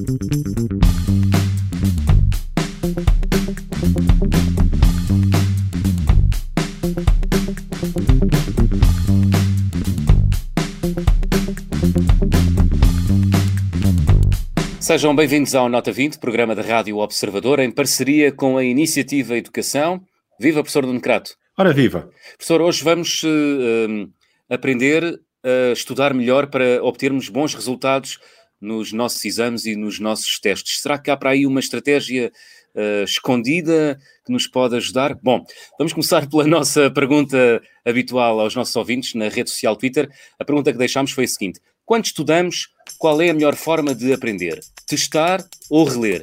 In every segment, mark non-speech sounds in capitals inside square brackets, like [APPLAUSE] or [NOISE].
Sejam bem-vindos ao Nota 20, programa da Rádio Observador, em parceria com a Iniciativa Educação. Viva, professor Nuno Crato. Ora, viva. Professor, hoje vamos uh, aprender a estudar melhor para obtermos bons resultados nos nossos exames e nos nossos testes. Será que há para aí uma estratégia uh, escondida que nos pode ajudar? Bom, vamos começar [LAUGHS] pela nossa pergunta habitual aos nossos ouvintes na rede social Twitter. A pergunta que deixámos foi a seguinte: quando estudamos, qual é a melhor forma de aprender? Testar ou reler?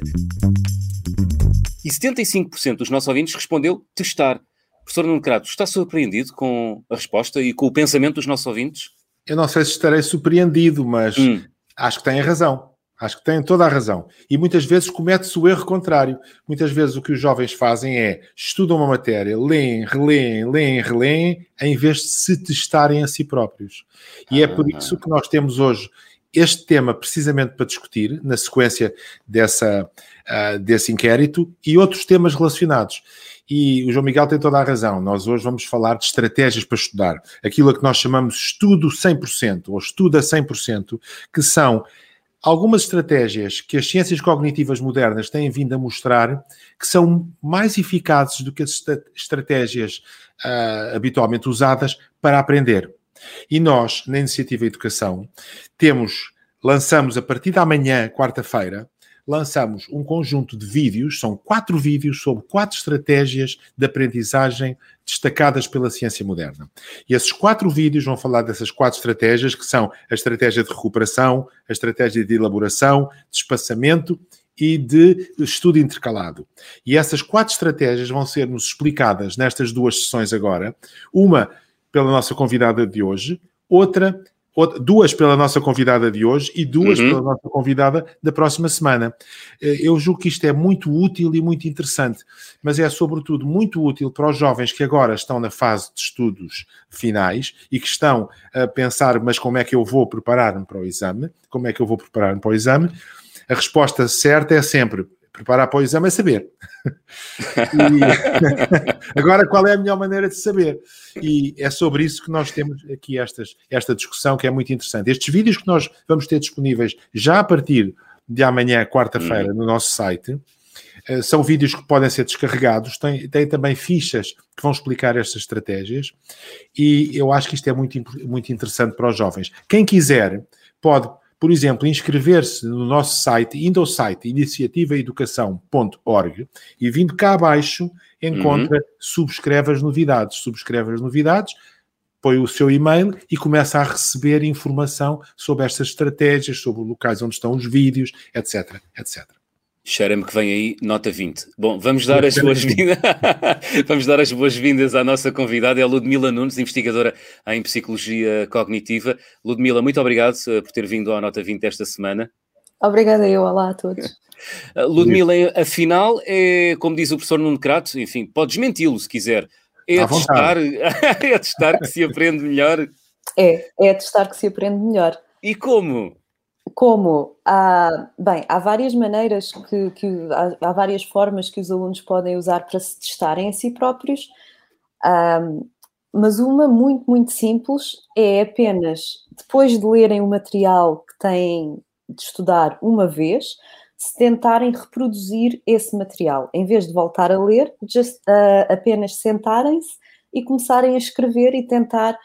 E 75% dos nossos ouvintes respondeu testar. Professor Nuno Crato, está surpreendido com a resposta e com o pensamento dos nossos ouvintes? Eu não sei se estarei surpreendido, mas hum. Acho que tem razão. Acho que tem toda a razão. E muitas vezes comete-se o erro contrário. Muitas vezes o que os jovens fazem é estudam uma matéria, leem, releem, leem, releem, em vez de se testarem a si próprios. E é por ah. isso que nós temos hoje este tema precisamente para discutir, na sequência dessa, uh, desse inquérito, e outros temas relacionados. E o João Miguel tem toda a razão. Nós hoje vamos falar de estratégias para estudar. Aquilo a que nós chamamos estudo 100%, ou estuda 100%, que são algumas estratégias que as ciências cognitivas modernas têm vindo a mostrar que são mais eficazes do que as estratégias uh, habitualmente usadas para aprender. E nós, na Iniciativa Educação, temos, lançamos a partir da manhã, quarta-feira, lançamos um conjunto de vídeos, são quatro vídeos sobre quatro estratégias de aprendizagem destacadas pela ciência moderna. E esses quatro vídeos vão falar dessas quatro estratégias, que são a estratégia de recuperação, a estratégia de elaboração, de espaçamento e de estudo intercalado. E essas quatro estratégias vão ser-nos explicadas nestas duas sessões agora, uma pela nossa convidada de hoje, outra duas pela nossa convidada de hoje e duas uhum. pela nossa convidada da próxima semana. Eh, eu julgo que isto é muito útil e muito interessante, mas é sobretudo muito útil para os jovens que agora estão na fase de estudos finais e que estão a pensar, mas como é que eu vou preparar-me para o exame? Como é que eu vou preparar-me para o exame? A resposta certa é sempre preparar para o exame é saber. e, [LAUGHS] agora, qual é a melhor maneira de saber? E é sobre isso que nós temos aqui estas, esta discussão que é muito interessante. Estes vídeos que nós vamos ter disponíveis já a partir de amanhã, quarta-feira, no nosso site, eh, são vídeos que podem ser descarregados, tem, tem também fichas que vão explicar estas estratégias e eu acho que isto é muito, muito interessante para os jovens. Quem quiser pode por exemplo, inscrever-se no nosso site, indo ao site iniciativaeducação.org e vindo cá abaixo, encontra, uhum. subscreve as novidades. Subscreve as novidades, põe o seu e-mail e começa a receber informação sobre estas estratégias, sobre locais onde estão os vídeos, etc, etc. Cheira-me que vem aí nota 20. Bom, vamos dar as boas-vindas. [LAUGHS] vamos dar as boas-vindas à nossa convidada, é a Ludmila Nunes, investigadora em psicologia cognitiva. Ludmila, muito obrigado eh, por ter vindo à nota 20 esta semana. Obrigada eu, olá a todos. [LAUGHS] Eh, Ludmila, afinal, é, como diz o professor Nuno Crato, enfim, pode desmenti-lo se quiser. É a, testar, [LAUGHS] é testar que se aprende melhor. É, é a testar que se aprende melhor. E como? Como? Há, bem, há várias maneiras que, que há, há, várias formas que os alunos podem usar para se testarem a si próprios, mas uma muito, muito simples é apenas depois de lerem o material que têm de estudar uma vez, se tentarem reproduzir esse material. Em vez de voltar a ler, just, uh, apenas sentarem-se e começarem a escrever e tentar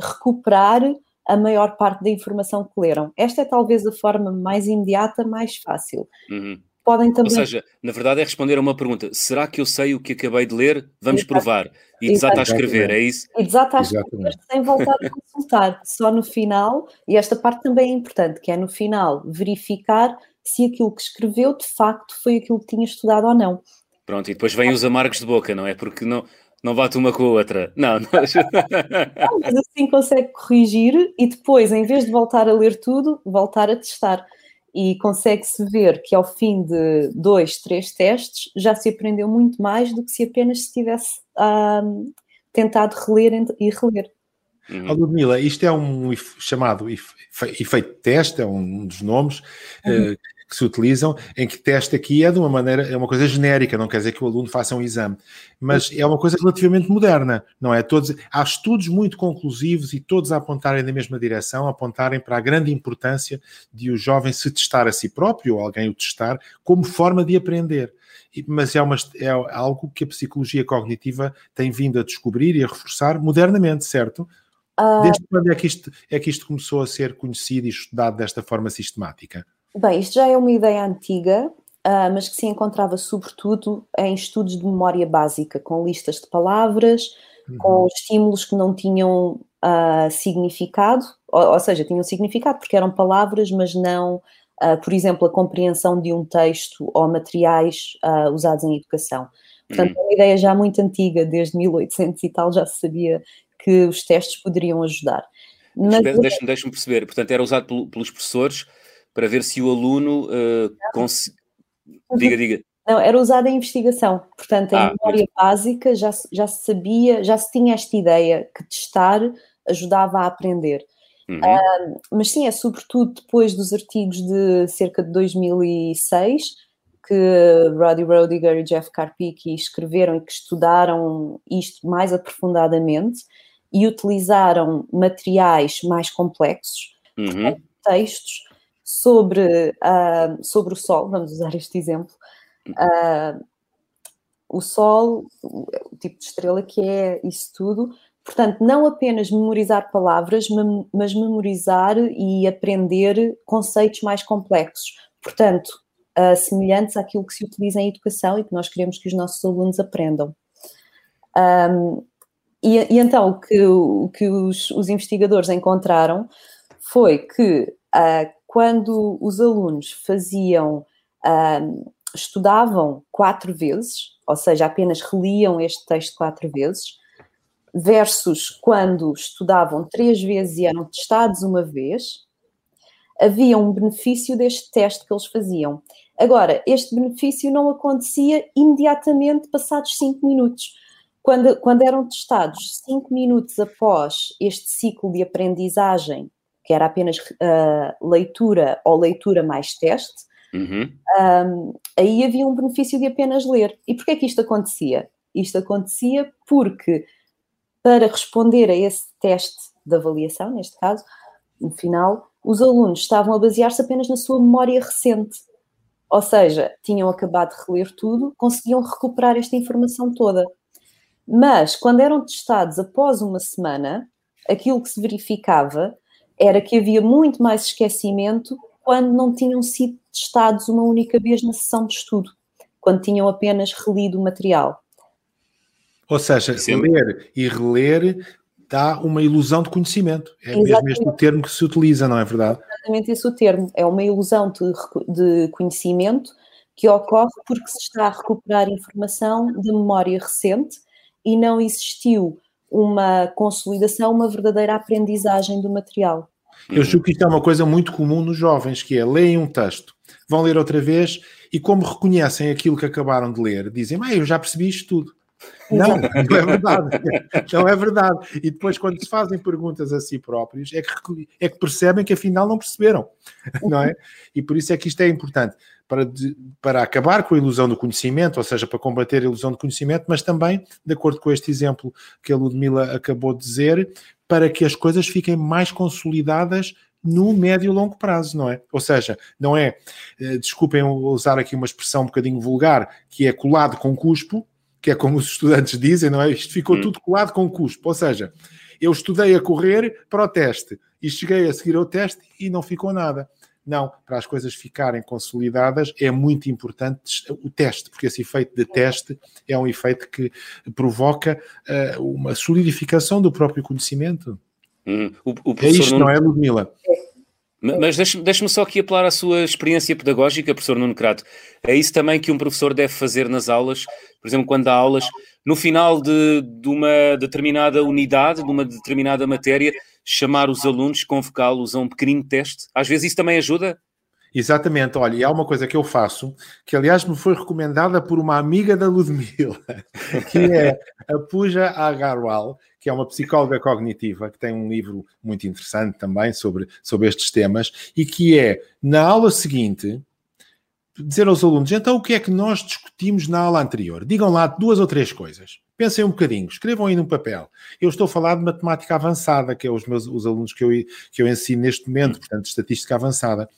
recuperar a maior parte da informação que leram. Esta é talvez a forma mais imediata, mais fácil. Uhum. Podem também... Ou seja, na verdade é responder a uma pergunta: será que eu sei o que acabei de ler? Vamos Exato. provar. E desata a escrever, é isso? E desata a escrever sem voltar a consultar. [LAUGHS] Só no final, e esta parte também é importante, que é no final verificar se aquilo que escreveu de facto foi aquilo que tinha estudado ou não. Pronto, e depois vêm os amargos de boca, não é? Porque não, não bate uma com a outra. Não, não. não, mas assim consegue corrigir e depois, em vez de voltar a ler tudo, voltar a testar. E consegue-se ver que ao fim de dois, três testes já se aprendeu muito mais do que se apenas se tivesse tentado reler e reler. Uhum. Oh, Ludmila, isto é um chamado efeito teste, é um dos nomes uhum. uh, que se utilizam, em que teste aqui é de uma maneira, é uma coisa genérica, não quer dizer que o aluno faça um exame, mas é uma coisa relativamente moderna, não é? Todos, há estudos muito conclusivos e todos a apontarem na mesma direção, apontarem para a grande importância de o jovem se testar a si próprio, ou alguém o testar, como forma de aprender mas é, uma, é algo que a psicologia cognitiva tem vindo a descobrir e a reforçar modernamente, certo? Uh, Desde quando é que, isto, é que isto começou a ser conhecido e estudado desta forma sistemática? Bem, isto já é uma ideia antiga, uh, mas que se encontrava sobretudo em estudos de memória básica, com listas de palavras, uhum. com estímulos que não tinham uh, significado, ou, ou, seja, tinham significado porque eram palavras, mas não, por exemplo, a compreensão de um texto ou materiais usados em educação. Portanto, uhum. é uma ideia já muito antiga, desde 1800 e tal, já se sabia que os testes poderiam ajudar. Deixa-me deixa perceber, portanto, era usado pelos professores para ver se o aluno uh. Diga, diga. Não, era usado em investigação. Portanto, em ah, memória básica já, já se sabia, já se tinha esta ideia que testar ajudava a aprender. Uhum. Uh, mas sim, é sobretudo depois dos artigos de cerca de 2006 que Roddy Rodiger e Jeff Karpicki escreveram e que estudaram isto mais aprofundadamente e utilizaram materiais mais complexos, uhum. textos sobre, uh, sobre o Sol, vamos usar este exemplo. Uh, o Sol, o tipo de estrela que é isso tudo. Portanto, não apenas memorizar palavras, mas memorizar e aprender conceitos mais complexos. Portanto, uh, semelhantes àquilo que se utiliza em educação e que nós queremos que os nossos alunos aprendam. Um, e, e, então o que, que os, os, investigadores encontraram foi que uh, quando os alunos faziam, uh, estudavam quatro vezes, ou seja, apenas reliam este texto quatro vezes, versus quando estudavam três vezes e eram testados uma vez, havia um benefício deste teste que eles faziam. Agora, este benefício não acontecia imediatamente passados cinco minutos quando, quando eram testados cinco minutos após este ciclo de aprendizagem, que era apenas uh, leitura ou leitura mais teste, uhum. um, aí havia um benefício de apenas ler. E porquê é que isto acontecia? Isto acontecia porque, para responder a esse teste de avaliação, neste caso, no final, os alunos estavam a basear-se apenas na sua memória recente. Ou seja, tinham acabado de reler tudo, conseguiam recuperar esta informação toda. Mas quando eram testados após uma semana, aquilo que se verificava era que havia muito mais esquecimento quando não tinham sido testados uma única vez na sessão de estudo, quando tinham apenas relido o material. Ou seja, Sim. ler e reler dá uma ilusão de conhecimento. É Exatamente. mesmo este o termo que se utiliza, não é verdade? Exatamente esse o termo. É uma ilusão de, de conhecimento que ocorre porque se está a recuperar informação de memória recente e não existiu uma consolidação, uma verdadeira aprendizagem do material. Eu julgo que isto é uma coisa muito comum nos jovens, que é leem um texto, vão ler outra vez e como reconhecem aquilo que acabaram de ler, dizem, ah, eu já percebi isto tudo. Não, não é verdade. [LAUGHS] Não é verdade. E depois, quando se fazem perguntas a si próprios, é que, é que percebem que afinal não perceberam, não é? E por isso é que isto é importante para, para acabar com a ilusão do conhecimento, ou seja, para combater a ilusão do conhecimento, mas também, de acordo com este exemplo que a Ludmila acabou de dizer, para que as coisas fiquem mais consolidadas no médio e longo prazo, não é? Ou seja, não é, eh, desculpem usar aqui uma expressão um bocadinho vulgar, que é colado com cuspo, que é como os estudantes dizem, não é? Isto ficou hum. tudo colado com cuspo, ou seja, eu estudei a correr para o teste e cheguei a seguir ao teste e não ficou nada. Não, para as coisas ficarem consolidadas é muito importante o teste, porque esse efeito de teste é um efeito que provoca uh, uma solidificação do próprio conhecimento. Hum, o, o é isto, Nuno... não é, Ludmila? Mas deixe-me só aqui apelar à sua experiência pedagógica, professor Nuno Crato. É isso também que um professor deve fazer nas aulas, por exemplo, quando dá aulas, no final de, de uma determinada unidade, de uma determinada matéria, chamar os alunos, convocá-los a um pequenino teste? Às vezes isso também ajuda? Exatamente, olha, e há uma coisa que eu faço, que aliás me foi recomendada por uma amiga da Ludmilla, [LAUGHS] que é a Puja Agarwal, que é uma psicóloga cognitiva, que tem um livro muito interessante também sobre, sobre estes temas, e que é, na aula seguinte, dizer aos alunos, então o que é que nós discutimos na aula anterior? Digam lá duas ou três coisas. Pensem um bocadinho, escrevam aí num papel. Eu estou a falar de matemática avançada, que é os meus os alunos que eu, que eu ensino neste momento, portanto, estatística avançada.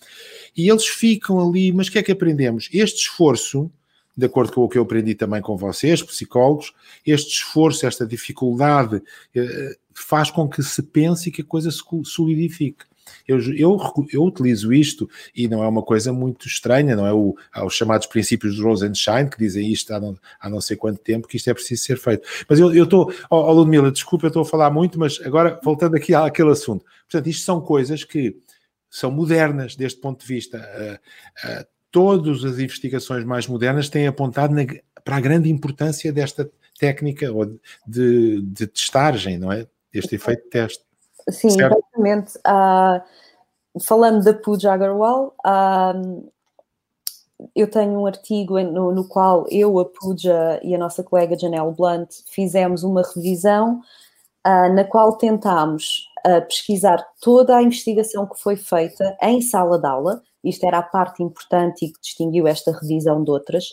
E eles ficam ali, mas o que é que aprendemos? Este esforço, de acordo com o que eu aprendi também com vocês, psicólogos, este esforço, esta dificuldade, eh, faz com que se pense e que a coisa se solidifique. Eu, eu, eu, utilizo isto e não é uma coisa muito estranha, não é o, os chamados princípios de Rosenstein que dizem isto há não, há não sei quanto tempo que isto é preciso ser feito. Mas eu estou, oh, oh, Ludmila, desculpa, eu estou a falar muito, mas agora voltando aqui àquele assunto. Portanto, isto são coisas que são modernas deste ponto de vista. Uh, uh, todas as investigações mais modernas têm apontado na, para a grande importância desta técnica ou de, de testagem, não é? Este efeito de teste. Sim, certo? exatamente. Uh, falando da Pooja Agarwal, uh, eu tenho um artigo no, no, qual eu, a Pooja e a nossa colega Janelle Blunt fizemos uma revisão uh, na qual tentámos pesquisar toda a investigação que foi feita em sala de aula. Isto era a parte importante e que distinguiu esta revisão de outras.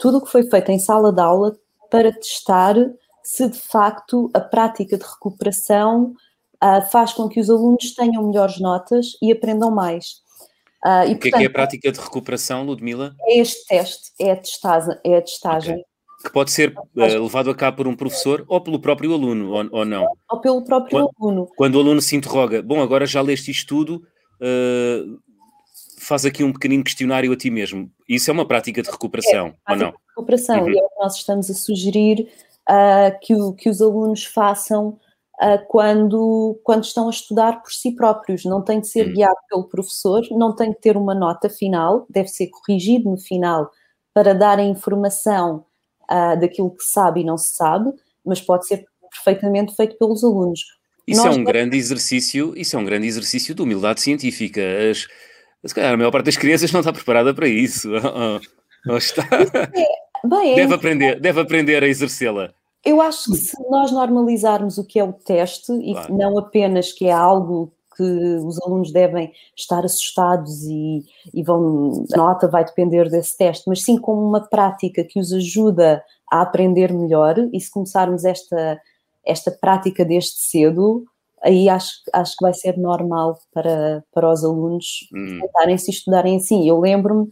tudo o que foi feito em sala de aula para testar se de facto a prática de recuperação uh, faz com que os alunos tenham melhores notas e aprendam mais. Uh, e, o que portanto, é que é a prática de recuperação, Ludmila? É este teste, é a testagem. É a testagem. Okay. Que pode ser uh, levado a cabo por um professor ou pelo próprio aluno, ou, ou não? Ou pelo próprio quando, aluno. Quando o aluno se interroga, bom, agora já leste isto tudo, uh, faz aqui um pequenino questionário a ti mesmo. Isso é uma prática de recuperação, é, ou não? De recuperação, uhum. e é o que nós estamos a sugerir uh, que, o, que os alunos façam quando, quando estão a estudar por si próprios. Não tem de ser hum. guiado pelo professor, não tem de ter uma nota final, deve ser corrigido no final para dar a informação uh, daquilo que sabe e não se sabe, mas pode ser perfeitamente feito pelos alunos. Isso Nós é um grande exercício, isso é um grande exercício de humildade científica. As, se calhar a maior parte das crianças não está preparada para isso. Não [LAUGHS] está. É, bem, é deve, aprender, deve aprender a exercê-la. Eu acho que se nós normalizarmos o que é o teste e claro. não apenas que é algo que os alunos devem estar assustados e, e vão, a nota vai depender desse teste, mas sim como uma prática que os ajuda a aprender melhor e se começarmos esta, esta prática desde cedo, aí acho, acho que vai ser normal para, para os alunos hum. se estudarem assim. Eu lembro-me,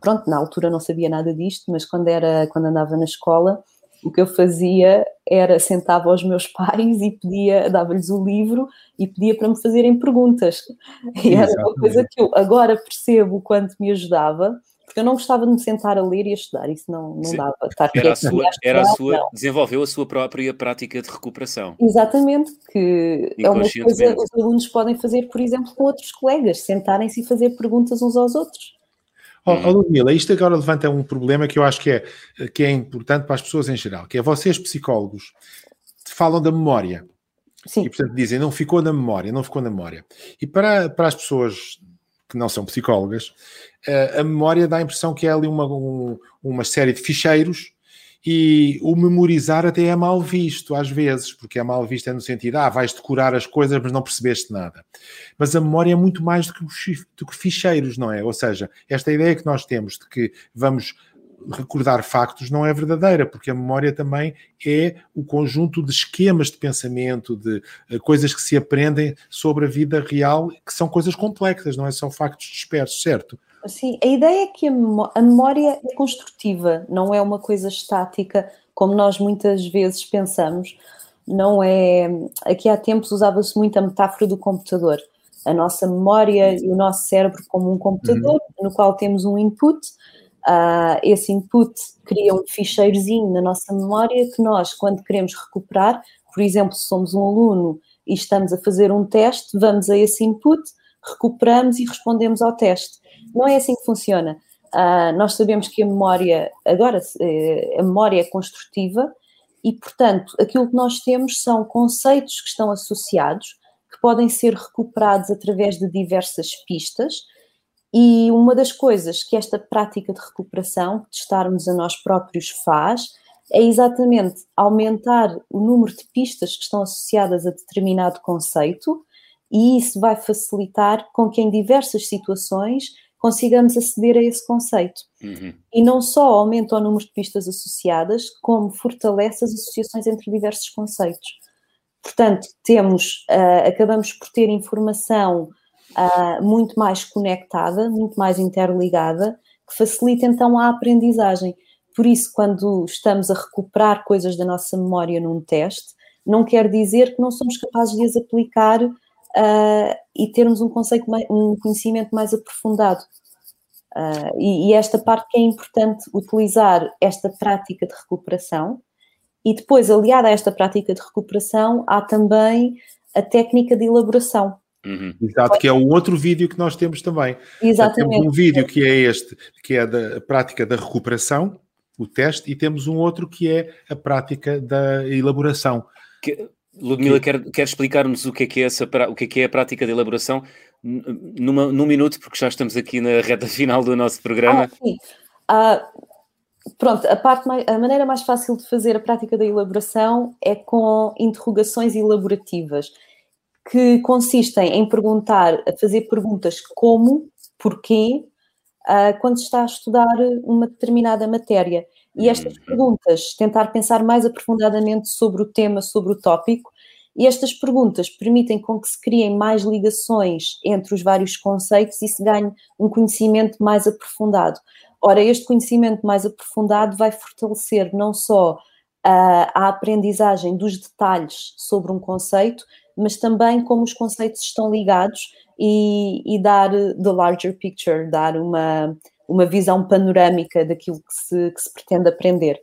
pronto, na altura não sabia nada disto, mas quando, era, quando andava na escola, o que eu fazia era sentava aos meus [LAUGHS] pais e pedia, dava-lhes o livro e pedia para me fazerem perguntas. E era uma coisa que eu agora percebo quanto me ajudava, porque eu não gostava de me sentar a ler e a estudar, isso não, não dava. Estar era a sua, era a sua desenvolveu a sua própria prática de recuperação. Exatamente, que é uma coisa que os alunos podem fazer, por exemplo, com outros colegas, sentarem-se e fazer perguntas uns aos outros. Oh, oh, Ludmila, isto agora levanta um problema que eu acho que é, que é importante para as pessoas em geral, que é vocês, psicólogos, falam da memória. Sim. E, portanto, dizem, não ficou na memória, não ficou na memória. E para, para as pessoas que não são psicólogas, eh, a memória dá a impressão que é ali uma, um, uma série de ficheiros e o memorizar até é mal visto às vezes, porque é mal visto é no sentido, ah, vais decorar as coisas, mas não percebeste nada. Mas a memória é muito mais do que, do que ficheiros, não é? Ou seja, esta ideia que nós temos de que vamos recordar factos não é verdadeira, porque a memória também é o conjunto de esquemas de pensamento, de uh, coisas que se aprendem sobre a vida real, que são coisas complexas, não é só factos dispersos, certo? Sim, a ideia é que a memória é construtiva, não é uma coisa estática, como nós muitas vezes pensamos. Não é. Aqui há tempos usava-se muito a metáfora do computador. A nossa memória e o nosso cérebro como um computador, uhum. no qual temos um input. Uh, esse input cria um ficheirozinho na nossa memória que nós, quando queremos recuperar, por exemplo, se somos um aluno e estamos a fazer um teste, vamos a esse input, recuperamos e respondemos ao teste. Não é assim que funciona. Uh, nós sabemos que a memória, agora, uh, a memória é construtiva e, portanto, aquilo que nós temos são conceitos que estão associados, que podem ser recuperados através de diversas pistas E uma das coisas que esta prática de recuperação, testarmos a nós próprios, faz é exatamente aumentar o número de pistas que estão associadas a determinado conceito, e isso vai facilitar com que em diversas situações consigamos aceder a esse conceito. Uhum. E não só aumenta o número de pistas associadas, como fortalece as associações entre diversos conceitos. Portanto, temos, uh, acabamos por ter informação uh, muito mais conectada, muito mais interligada, que facilita então a aprendizagem. Por isso, quando estamos a recuperar coisas da nossa memória num teste, não quer dizer que não somos capazes de as aplicar uh, e termos um conceito, mais, um conhecimento mais aprofundado. Uh, e, e, esta parte que é importante utilizar esta prática de recuperação e depois, aliada a esta prática de recuperação, há também a técnica de elaboração. Uhum. Exato, que é um outro vídeo que nós temos também. Exatamente. Temos um vídeo que é este, que é da prática da recuperação, o teste, e temos um outro que é a prática da elaboração. Que, Ludmila, que... quer, quer explicar-nos o que é que é, essa, o que é que é a prática de elaboração numa, num minuto, porque já estamos aqui na reta final do nosso programa. Ah, sim. Ah, pronto, a, parte mais, a maneira mais fácil de fazer a prática da elaboração é com interrogações elaborativas, que consistem em perguntar, a fazer perguntas como, porquê, uh, quando se está a estudar uma determinada matéria. E estas uhum. perguntas, tentar pensar mais aprofundadamente sobre o tema, sobre o tópico, e estas perguntas permitem com que se criem mais ligações entre os vários conceitos e se ganhe um conhecimento mais aprofundado. Ora, este conhecimento mais aprofundado vai fortalecer não só a, a aprendizagem dos detalhes sobre um conceito, mas também como os conceitos estão ligados e, e dar the larger picture, dar uma, uma visão panorâmica daquilo que se, que se pretende aprender.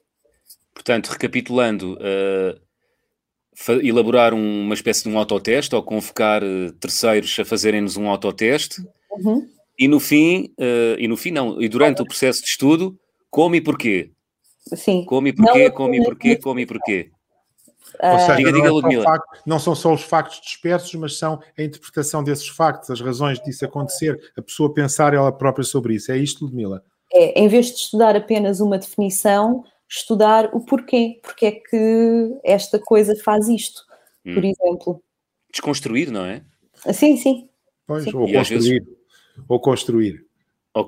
Portanto, recapitulando, uh, elaborar uma espécie de um autoteste ou convocar uh, terceiros a fazerem-nos um autoteste uhum. e no fim, uh, e no fim não, e durante o processo de estudo, como e porquê? Sim. Como e porquê, como e porquê, como e porquê. Ou seja, diga, diga, não, é facto, não são só os factos dispersos, mas são a interpretação desses factos, as razões disso acontecer, a pessoa pensar ela própria sobre isso. É isto, Ludmila? É, em vez de estudar apenas uma definição, estudar o porquê, porque é que esta coisa faz isto, hum. por exemplo. Desconstruir, não é? Sim, sim. Pois, sim. ou construir. Vezes... Ou construir.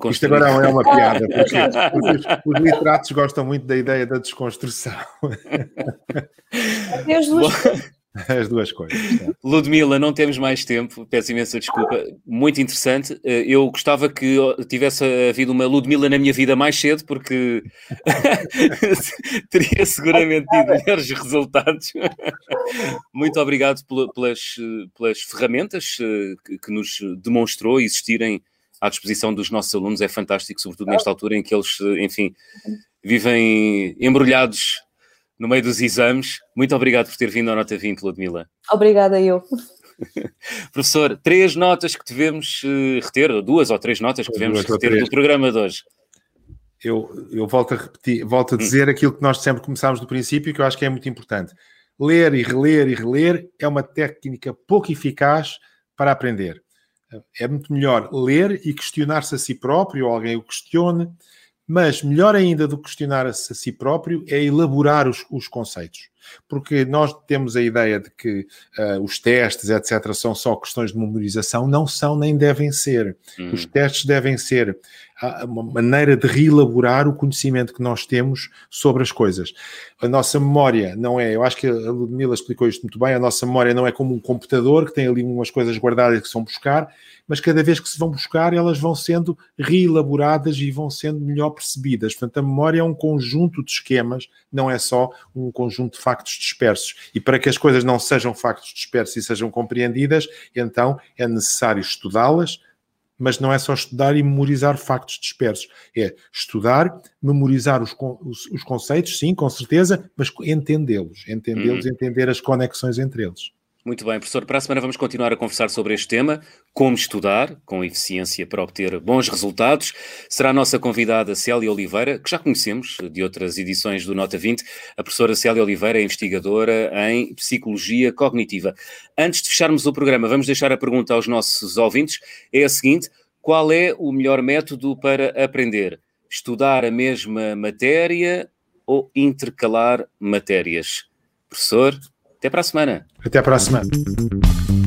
Isto agora é uma piada, porque os, [LAUGHS] os, literatos gostam muito da ideia da desconstrução. As duas, [LAUGHS] As duas coisas. Tá? Ludmila, não temos mais tempo, peço imensa desculpa. Muito interessante. Eh, eu gostava que tivesse havido uma Ludmila na minha vida mais cedo, porque [LAUGHS] teria seguramente tido melhores resultados. Muito obrigado pelas, pelas ferramentas eh, que nos demonstrou existirem à disposição dos nossos alunos é fantástico, sobretudo nesta altura em que eles, enfim, vivem embrulhados no meio dos exames. Muito obrigado por ter vindo à Nota 20, Ludmila. Obrigada, eu. [LAUGHS] Professor, três notas que devemos uh, reter, duas ou três notas que devemos reter do programa de hoje. Eu, eu volto a repetir, volto a hum. dizer hum. aquilo que nós sempre começámos do princípio, que eu acho que é muito importante. Ler e reler e reler é uma técnica pouco eficaz para aprender. É muito melhor ler e questionar-se a si próprio, ou alguém o questione, mas melhor ainda do que questionar-se a si próprio é elaborar os, os, conceitos. Porque nós temos a ideia de que uh, os testes, etc., são só questões de memorização. Não são nem devem ser. Uhum. Os testes devem ser uma maneira de reelaborar o conhecimento que nós temos sobre as coisas. A nossa memória não é, eu acho que a Ludmila explicou isto muito bem, a nossa memória não é como um computador que tem ali umas coisas guardadas que são buscar, mas cada vez que se vão buscar, elas vão sendo reelaboradas e vão sendo melhor percebidas. Portanto, a memória é um conjunto de esquemas, não é só um conjunto de factos dispersos. E para que as coisas não sejam factos dispersos e sejam compreendidas, então é necessário estudá-las, mas não é só estudar e memorizar factos dispersos. É estudar, memorizar os, os, os conceitos, sim, com certeza, mas entendê-los, entendê-los, uhum. entender as conexões entre eles. Muito bem, professor. Para a semana vamos continuar a conversar sobre este tema, como estudar com eficiência para obter bons resultados. Será a nossa convidada Célia Oliveira, que já conhecemos de outras edições do Nota 20. A professora Célia Oliveira é investigadora em Psicologia Cognitiva. Antes de fecharmos o programa, vamos deixar a pergunta aos nossos ouvintes. É a seguinte, qual é o melhor método para aprender? Estudar a mesma matéria ou intercalar matérias? Professor, até para a semana. Até a semana.